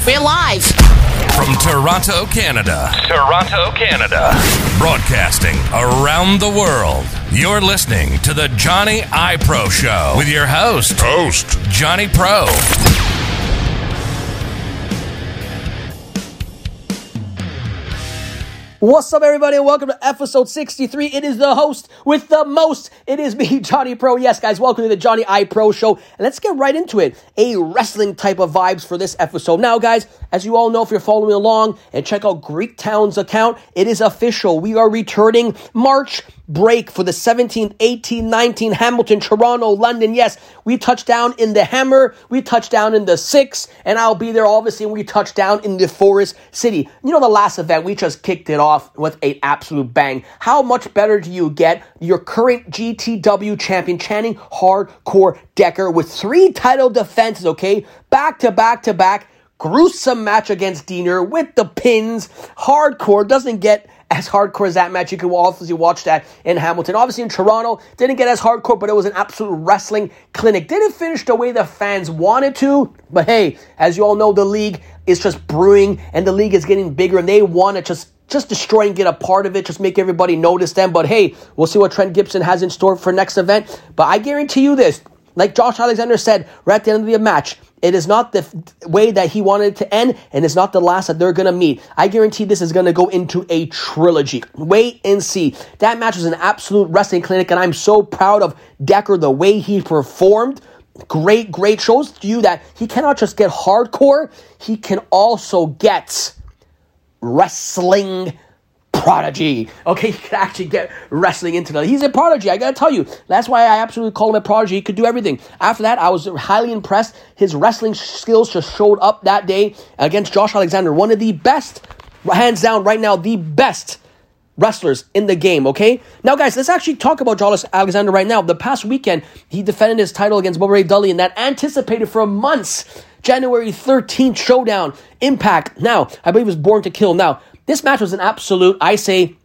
live. We're live. From Toronto, Canada. Toronto, Canada. Broadcasting around the world. You're listening to the Johnny I Pro Show with your host, Host. Johnny Pro. What's up, everybody, and welcome to episode 63. It is the host with the most. It is me, Johnny Pro. Yes, guys, welcome to the Johnny I Pro Show. And let's get right into it. A wrestling type of vibes for this episode. Now, guys, as you all know, if you're following along and check out Greek Town's account, it is official. We are returning March break for the 17th, 18th, 19th, Hamilton, Toronto, London. Yes, we touched down in the Hammer, we touched down in the Six, and I'll be there obviously when we touch down in the Forest City. You know, the last event, we just kicked it off with an absolute bang. How much better do you get your current GTW champion, Channing Hardcore Decker, with three title defenses, okay? Back to back to back. Gruesome match against Diener with the pins. Hardcore doesn't get as hardcore as that match. You can obviously watch that in Hamilton. Obviously in Toronto, didn't get as hardcore, but it was an absolute wrestling clinic. Didn't finish the way the fans wanted to, but hey, as you all know, the league is just brewing and the league is getting bigger and they want to just just destroy and get a part of it, just make everybody notice them. But hey, we'll see what Trent Gibson has in store for next event. But I guarantee you this, like Josh Alexander said right at the end of the match, it is not the f- way that he wanted it to end, and it's not the last that they're gonna meet. I guarantee this is gonna go into a trilogy. Wait and see. That match was an absolute wrestling clinic, and I'm so proud of Decker the way he performed. Great, great shows to you that he cannot just get hardcore, he can also get wrestling prodigy. Okay, he could actually get wrestling into the. He's a prodigy. I gotta tell you, that's why I absolutely call him a prodigy. He could do everything. After that, I was highly impressed. His wrestling skills just showed up that day against Josh Alexander, one of the best, hands down, right now, the best wrestlers in the game, okay? Now, guys, let's actually talk about Josh Alexander right now. The past weekend, he defended his title against Bubba Ray Dudley in that anticipated for months January 13th showdown, Impact. Now, I believe it was Born to Kill. Now, this match was an absolute, I say,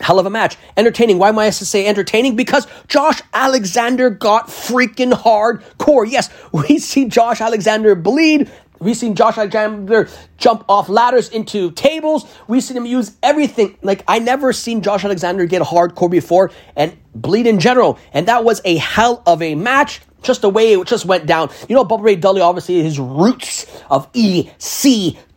hell of a match. Entertaining. Why am I to say entertaining? Because Josh Alexander got freaking hardcore. Yes, we see Josh Alexander bleed. We've seen Josh Alexander jump off ladders into tables. We've seen him use everything. Like, I never seen Josh Alexander get hardcore before and bleed in general. And that was a hell of a match. Just the way it just went down. You know, Bubba Ray Dudley, obviously, his roots of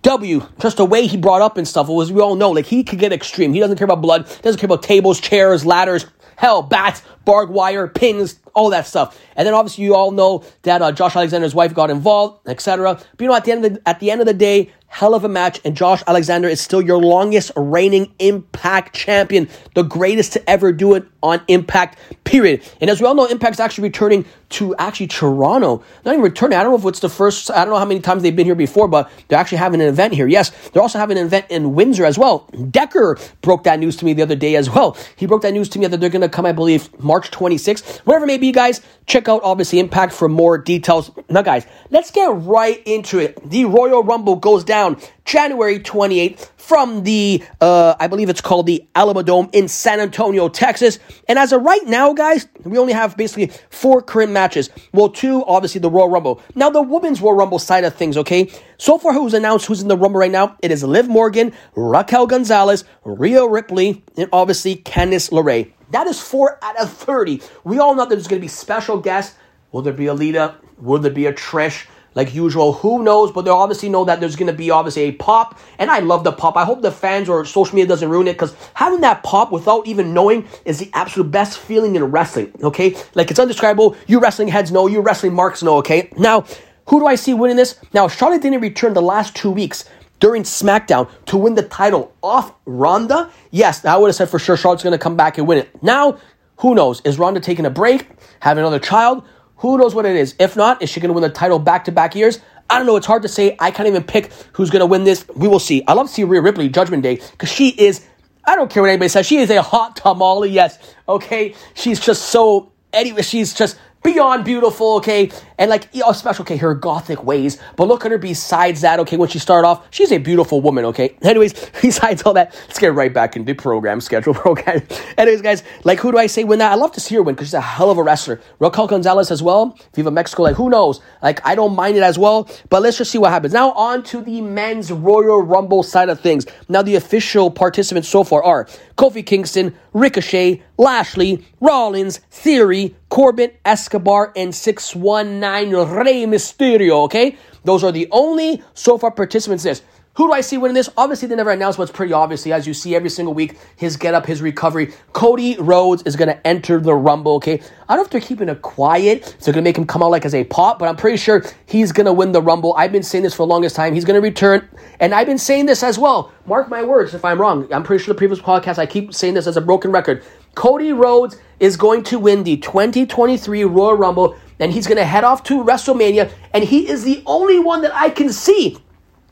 ECW, just the way he brought up and stuff, was we all know, like, he could get extreme. He doesn't care about blood, doesn't care about tables, chairs, ladders, hell, bats, barbed wire, pins, all that stuff. And then obviously you all know that uh, Josh Alexander's wife got involved, etc. But you know, at the end of the, at the end of the day, hell of a match, and Josh Alexander is still your longest reigning Impact champion, the greatest to ever do it on Impact. Period. And as we all know, Impact's actually returning to actually Toronto. Not even returning. I don't know if it's the first. I don't know how many times they've been here before, but they're actually having an event here. Yes, they're also having an event in Windsor as well. Decker broke that news to me the other day as well. He broke that news to me that they're going to come, I believe, March 26th. Whatever it may be, guys, check out obviously Impact for more details. Now, guys, let's get right into it. The Royal Rumble goes down January 28th from the, uh, I believe it's called the Alamodome in San Antonio, Texas. And as of right now, guys, we only have basically four current matches. Well, two, obviously, the Royal Rumble. Now, the Women's Royal Rumble side of things, okay? So far, who's announced who's in the Rumble right now? It is Liv Morgan, Raquel Gonzalez, Rhea Ripley, and obviously Candice LeRae. That is four out of 30. We all know that there's going to be special guests. Will there be a? Will there be a Trish? Like usual. Who knows? But they obviously know that there's going to be obviously a pop, and I love the pop. I hope the fans or social media doesn't ruin it because having that pop without even knowing is the absolute best feeling in wrestling. Okay, like it's undescribable. You wrestling heads know. You wrestling marks know. Okay, now who do I see winning this? Now Charlotte didn't return the last two weeks during SmackDown to win the title off Ronda. Yes, I would have said for sure Charlotte's going to come back and win it. Now, who knows? Is Ronda taking a break, having another child? Who knows what it is? If not, is she going to win the title back to back years? I don't know. It's hard to say. I can't even pick who's going to win this. We will see. I love to see Rhea Ripley Judgment Day because she is. I don't care what anybody says. She is a hot tamale. Yes. Okay. She's just so. Anyway, she's just beyond beautiful. Okay. And like, know, especially, okay, her gothic ways, but look at her besides that, okay, when she started off, she's a beautiful woman, okay? Anyways, besides all that, let's get right back into the program schedule, program. Anyways, guys, like, who do I say win that? I love to see her win because she's a hell of a wrestler. Raquel Gonzalez as well, Viva Mexico, like, who knows? Like, I don't mind it as well, but let's just see what happens. Now, on to the men's Royal Rumble side of things. Now, the official participants so far are Kofi Kingston, Ricochet, Lashley, Rollins, Theory, Corbin, Escobar, and 619 Rey Mysterio, okay? Those are the only so far participants in this. Who do I see winning this? Obviously, they never announced, but it's pretty obviously, as you see every single week, his get up, his recovery. Cody Rhodes is going to enter the Rumble, okay? I don't know if they're keeping it quiet, so they're going to make him come out like as a pop, but I'm pretty sure he's going to win the Rumble. I've been saying this for the longest time. He's going to return, and I've been saying this as well. Mark my words if I'm wrong. I'm pretty sure the previous podcast, I keep saying this as a broken record. Cody Rhodes is going to win the 2023 Royal Rumble, and he's going to head off to WrestleMania, and he is the only one that I can see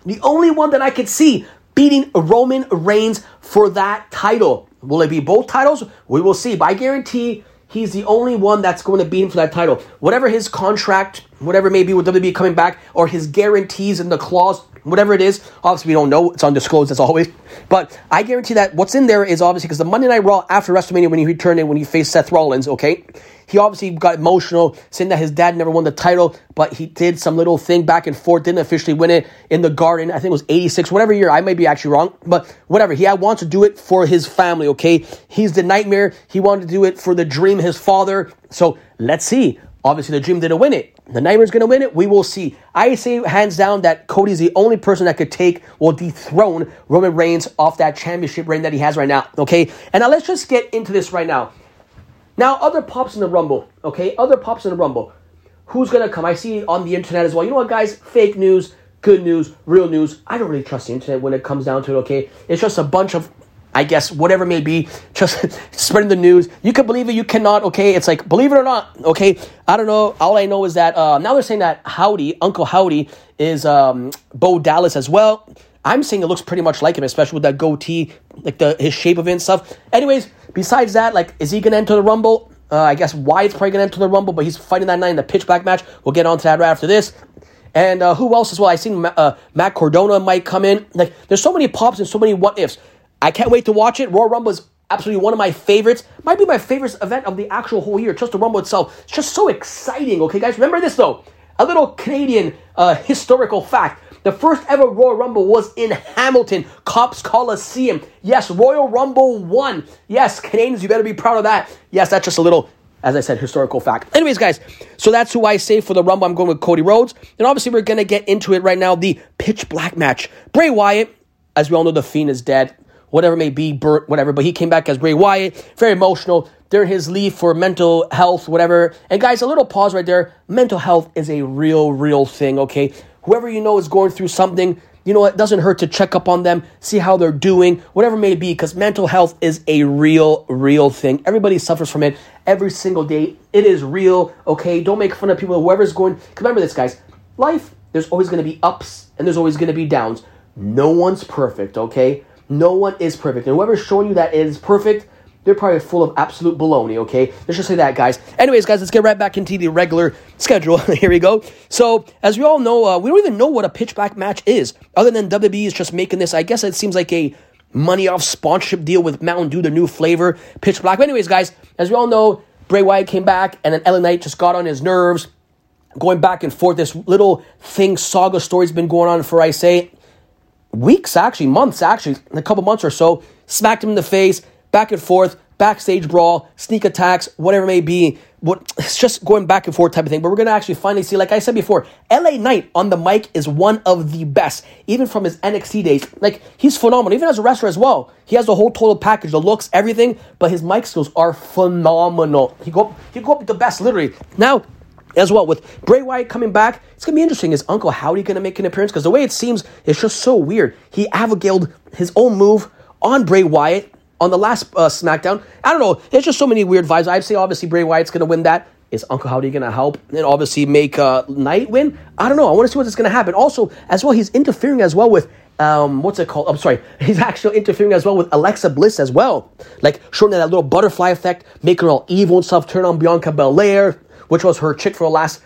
the only one that I could see beating Roman Reigns for that title. Will it be both titles? We will see. But I guarantee he's the only one that's going to beat him for that title. Whatever his contract, whatever may be with WWE coming back, or his guarantees and the clause, whatever it is, obviously we don't know. It's undisclosed as always. But I guarantee that what's in there is obviously because the Monday Night Raw after WrestleMania when he returned in, when he faced Seth Rollins, okay? He obviously got emotional, saying that his dad never won the title, but he did some little thing back and forth, didn't officially win it in the Garden. I think it was 86, whatever year. I may be actually wrong, but whatever. He wants to do it for his family, okay? He's the nightmare. He wanted to do it for the dream, his father. So let's see. Obviously, the dream didn't win it. The Nightmare's going to win it. We will see. I say hands down that Cody's the only person that could take or dethrone Roman Reigns off that championship reign that he has right now. Okay, and now let's just get into this right now. Now, other pops in the Rumble, okay? Other pops in the Rumble. Who's gonna come? I see on the internet as well. You know what, guys? Fake news, good news, real news. I don't really trust the internet when it comes down to it, okay? It's just a bunch of, I guess, whatever may be, just spreading the news. You can believe it, you cannot, okay? It's like, believe it or not, okay? I don't know. All I know is that uh, now they're saying that Howdy, Uncle Howdy, is um, Bo Dallas as well. I'm saying it looks pretty much like him, especially with that goatee, like the his shape of it and stuff. Anyways, besides that, like, is he gonna enter the Rumble? Uh, I guess Wyatt's probably gonna enter the Rumble, but he's fighting that night in the pitch black match. We'll get on to that right after this. And uh, who else as well? I think uh, Matt Cardona might come in. Like, there's so many pops and so many what ifs. I can't wait to watch it. Royal Rumble is absolutely one of my favorites. Might be my favorite event of the actual whole year. Just the Rumble itself. It's just so exciting. Okay, guys, remember this though. A little Canadian uh, historical fact. The first ever Royal Rumble was in Hamilton, Copps Coliseum. Yes, Royal Rumble won. Yes, Canadians, you better be proud of that. Yes, that's just a little, as I said, historical fact. Anyways, guys, so that's who I say for the Rumble. I'm going with Cody Rhodes. And obviously, we're going to get into it right now the pitch black match. Bray Wyatt, as we all know, the Fiend is dead. Whatever may be, Burt, whatever, but he came back as Bray Wyatt. Very emotional during his leave for mental health, whatever. And guys, a little pause right there. Mental health is a real, real thing, okay? whoever you know is going through something, you know, it doesn't hurt to check up on them, see how they're doing, whatever may be, because mental health is a real, real thing. Everybody suffers from it every single day. It is real, okay? Don't make fun of people, whoever's going. Remember this, guys. Life, there's always going to be ups and there's always going to be downs. No one's perfect, okay? No one is perfect. And whoever's showing you that is perfect, they're probably full of absolute baloney, okay? Let's just say that, guys. Anyways, guys, let's get right back into the regular schedule. Here we go. So, as we all know, uh, we don't even know what a pitch black match is, other than WWE is just making this. I guess it seems like a money off sponsorship deal with Mountain Dew, the new flavor, pitch black. But, anyways, guys, as we all know, Bray Wyatt came back, and then LA Knight just got on his nerves, going back and forth. This little thing, saga story's been going on for, I say, weeks, actually, months, actually, in a couple months or so. Smacked him in the face back and forth, backstage brawl, sneak attacks, whatever it may be. What, it's just going back and forth type of thing. But we're going to actually finally see, like I said before, LA Knight on the mic is one of the best, even from his NXT days. Like, he's phenomenal, even as a wrestler as well. He has the whole total package, the looks, everything, but his mic skills are phenomenal. He go, he go up the best, literally. Now, as well with Bray Wyatt coming back. It's gonna be interesting. Is Uncle Howdy gonna make an appearance? Because the way it seems, it's just so weird. He Abigailed his own move on Bray Wyatt on the last uh, SmackDown. I don't know. There's just so many weird vibes. I'd say obviously Bray Wyatt's to win that. Is Uncle Howdy to help and obviously make uh, Knight win? I don't know. I want to see what's to happen. Also, as well, he's interfering as well with um, what's it called? I'm sorry. He's actually interfering as well with Alexa Bliss as well, like showing that little butterfly effect, making her all evil and stuff. Turn on Bianca Belair, which was her chick for the last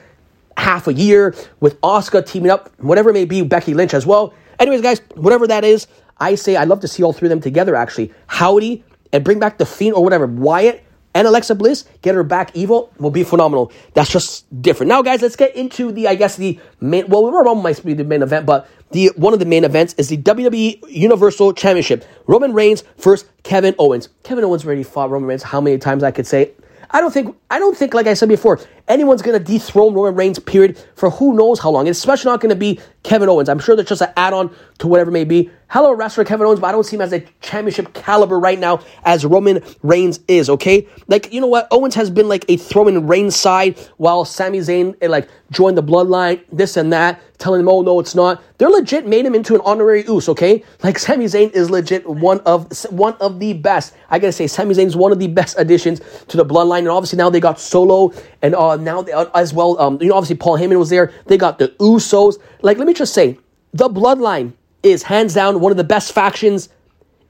half a year with Asuka teaming up, whatever it may be, Becky Lynch as well. Anyways, guys, whatever that is, I say I'd love to see all three of them together actually. Howdy and bring back the Fiend or whatever. Wyatt and Alexa Bliss, get her back evil, will be phenomenal. That's just different. Now, guys, let's get into the, I guess, the main, well, Rumble might be the main event, but the one of the main events is the WWE Universal Championship. Roman Reigns versus Kevin Owens. Kevin Owens already fought Roman Reigns how many times I could say I don't think I don't think like I said before anyone's gonna dethrone Roman Reigns period for who knows how long. It's especially not gonna be Kevin Owens. I'm sure that's just an add-on to whatever may be. Hello wrestler Kevin Owens, but I don't see him as a championship caliber right now as Roman Reigns is. Okay, like you know what Owens has been like a throw in Reigns side while Sami Zayn eh, like joined the Bloodline, this and that, telling him oh no it's not. They're legit made him into an honorary Uso. Okay, like Sami Zayn is legit one of one of the best. I gotta say Sami Zayn is one of the best additions to the Bloodline, and obviously now they got Solo and uh, now they, uh, as well. Um, you know obviously Paul Heyman was there. They got the Usos. Like let me just say the Bloodline is hands down one of the best factions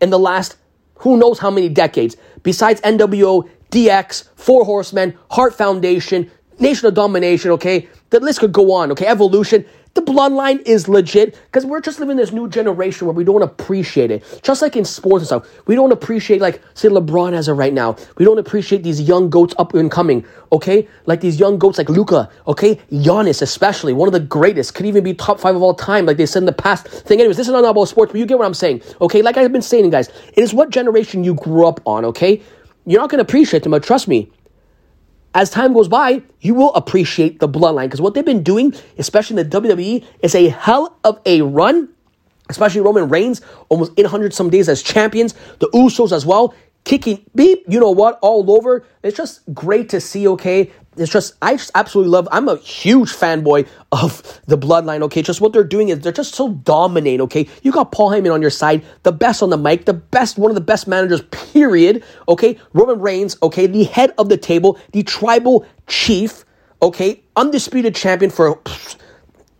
in the last who knows how many decades. Besides NWO, DX, Four Horsemen, Heart Foundation, Nation of Domination, okay? The list could go on, okay? Evolution. The bloodline is legit because we're just living this new generation where we don't appreciate it. Just like in sports and stuff, we don't appreciate, like, say, LeBron as of right now. We don't appreciate these young goats up and coming, okay? Like these young goats like Luka, okay? Giannis, especially, one of the greatest, could even be top five of all time, like they said in the past thing. Anyways, this is not about sports, but you get what I'm saying, okay? Like I've been saying, guys, it is what generation you grew up on, okay? You're not going to appreciate them, but trust me, as time goes by, you will appreciate the bloodline because what they've been doing, especially in the WWE, is a hell of a run. Especially Roman Reigns, almost 800 some days as champions. The Usos as well, kicking beep, you know what, all over. It's just great to see, okay? It's just, I just absolutely love, I'm a huge fanboy of the bloodline, okay? Just what they're doing is they're just so dominant, okay? You got Paul Heyman on your side, the best on the mic, the best, one of the best managers, period, okay? Roman Reigns, okay? The head of the table, the tribal chief, okay? Undisputed champion for. Pfft,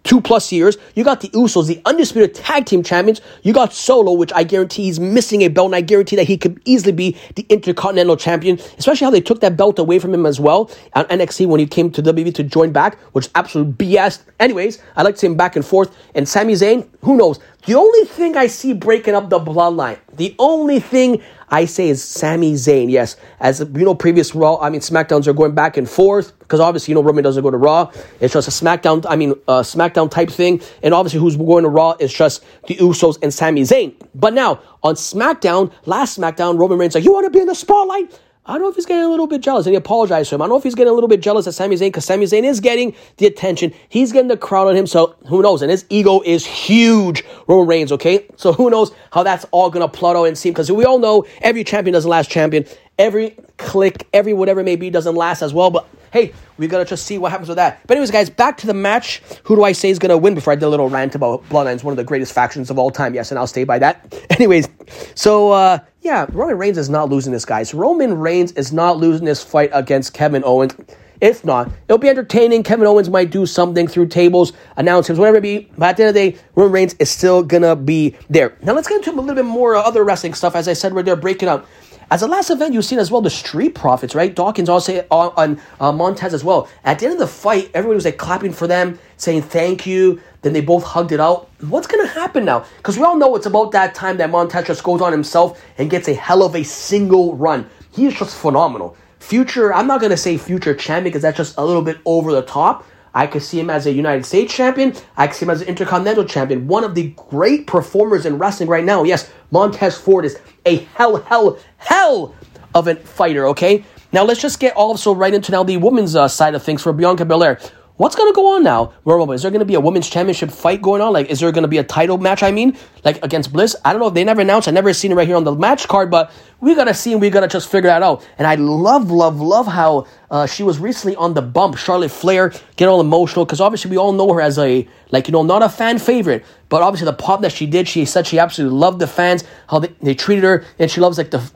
two plus years. You got the Usos, the undisputed tag team champions. You got Solo, which I guarantee he's missing a belt, and I guarantee that he could easily be the Intercontinental Champion, especially how they took that belt away from him as well on NXT when he came to WWE to join back, which is absolute BS. Anyways, I like to see him back and forth. And Sami Zayn, who knows? The only thing I see breaking up the bloodline, the only thing I say is Sami Zayn. Yes, as you know, previous Raw, I mean SmackDowns are going back and forth because obviously you know Roman doesn't go to Raw. It's just a SmackDown. I mean uh, SmackDown type thing, and obviously who's going to Raw is just the Usos and Sami Zayn. But now on SmackDown, last SmackDown, Roman Reigns like, "You want to be in the spotlight?" I don't know if he's getting a little bit jealous, and he apologized to him. I don't know if he's getting a little bit jealous at Sami Zayn because Sami Zayn is getting the attention. He's getting the crowd on him, so who knows? And his ego is huge, Roman Reigns, okay? So who knows how that's all going to plot out and seem because we all know every champion doesn't last champion. Every click, every whatever it may be doesn't last as well, but hey, we gotta just see what happens with that. But anyways, guys, back to the match. Who do I say is gonna win? Before I did a little rant about Bloodlines, one of the greatest factions of all time. Yes, and I'll stay by that. Anyways, so uh, yeah, Roman Reigns is not losing this, guys. Roman Reigns is not losing this fight against Kevin Owens. If not, it'll be entertaining. Kevin Owens might do something through tables, announcements, whatever it be. But at the end of the day, Roman Reigns is still gonna be there. Now let's get into a little bit more uh, other wrestling stuff. As I said, where they're breaking up. As the last event, you've seen as well the Street Profits, right? Dawkins also on, on uh, Montez as well. At the end of the fight, everybody was like clapping for them, saying thank you. Then they both hugged it out. What's gonna happen now? Because we all know it's about that time that Montez just goes on himself and gets a hell of a single run. He is just phenomenal. Future, I'm not gonna say future champion because that's just a little bit over the top. I could see him as a United States champion. I could see him as an Intercontinental champion. One of the great performers in wrestling right now. Yes, Montez Ford is a hell, hell, hell of a fighter, okay? Now let's just get also right into now the women's uh, side of things for Bianca Belair. What's going to go on now? Where, is there going to be a women's championship fight going on? Like, is there going to be a title match? I mean, like against Bliss? I don't know. They never announced. I never seen it right here on the match card, but we got to see and we got to just figure that out. And I love, love, love how uh, she was recently on the bump. Charlotte Flair get all emotional because obviously we all know her as a, like, you know, not a fan favorite, but obviously the pop that she did, she said she absolutely loved the fans, how they, they treated her, and she loves, like, the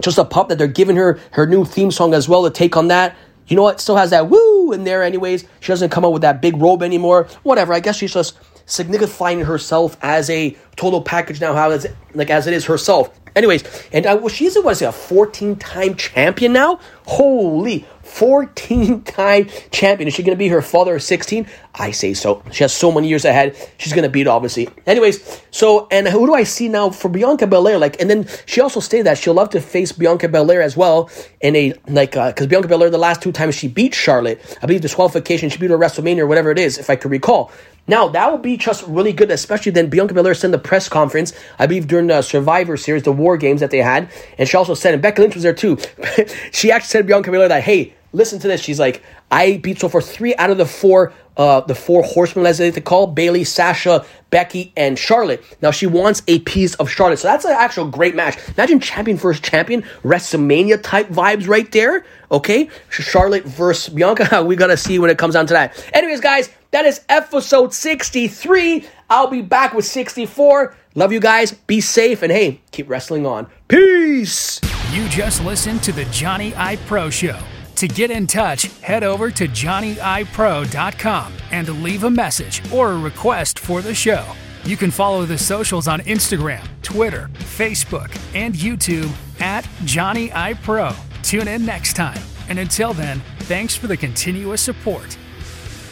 just a pop that they're giving her, her new theme song as well to take on that. You know what? Still has that woo in there, anyways. She doesn't come out with that big robe anymore. Whatever. I guess she's just signifying herself as a total package now, how is it, like as it is herself. Anyways, and uh, well, she's a, what is it, a 14 time champion now? Holy 14 time champion. Is she going to be her father 16? I say so. She has so many years ahead. She's going to beat, obviously. Anyways, so, and who do I see now for Bianca Belair? Like, and then she also stated that she'll love to face Bianca Belair as well in a, like, because uh, Bianca Belair, the last two times she beat Charlotte, I believe disqualification, she beat her WrestleMania or whatever it is, if I could recall. Now, that would be just really good, especially then Bianca Belair in the press conference, I believe during the Survivor Series, the War Games that they had, and she also said, and Becky Lynch was there too, she actually said Bianca Belair that, hey, listen to this. She's like, I beat so for three out of the four, uh, the four horsemen, as they like to call Bayley, Sasha, Becky, and Charlotte. Now she wants a piece of Charlotte, so that's an actual great match. Imagine champion versus champion, WrestleMania type vibes right there. Okay, Charlotte versus Bianca. We gotta see when it comes down to that. Anyways, guys, that is episode sixty-three. I'll be back with sixty-four. Love you guys. Be safe, and hey, keep wrestling on. Peace. You just listened to the Johnny I Pro Show. To get in touch, head over to johnnyipro.com and leave a message or a request for the show. You can follow the socials on Instagram, Twitter, Facebook, and YouTube at Johnny I Pro. Tune in next time. And until then, thanks for the continuous support.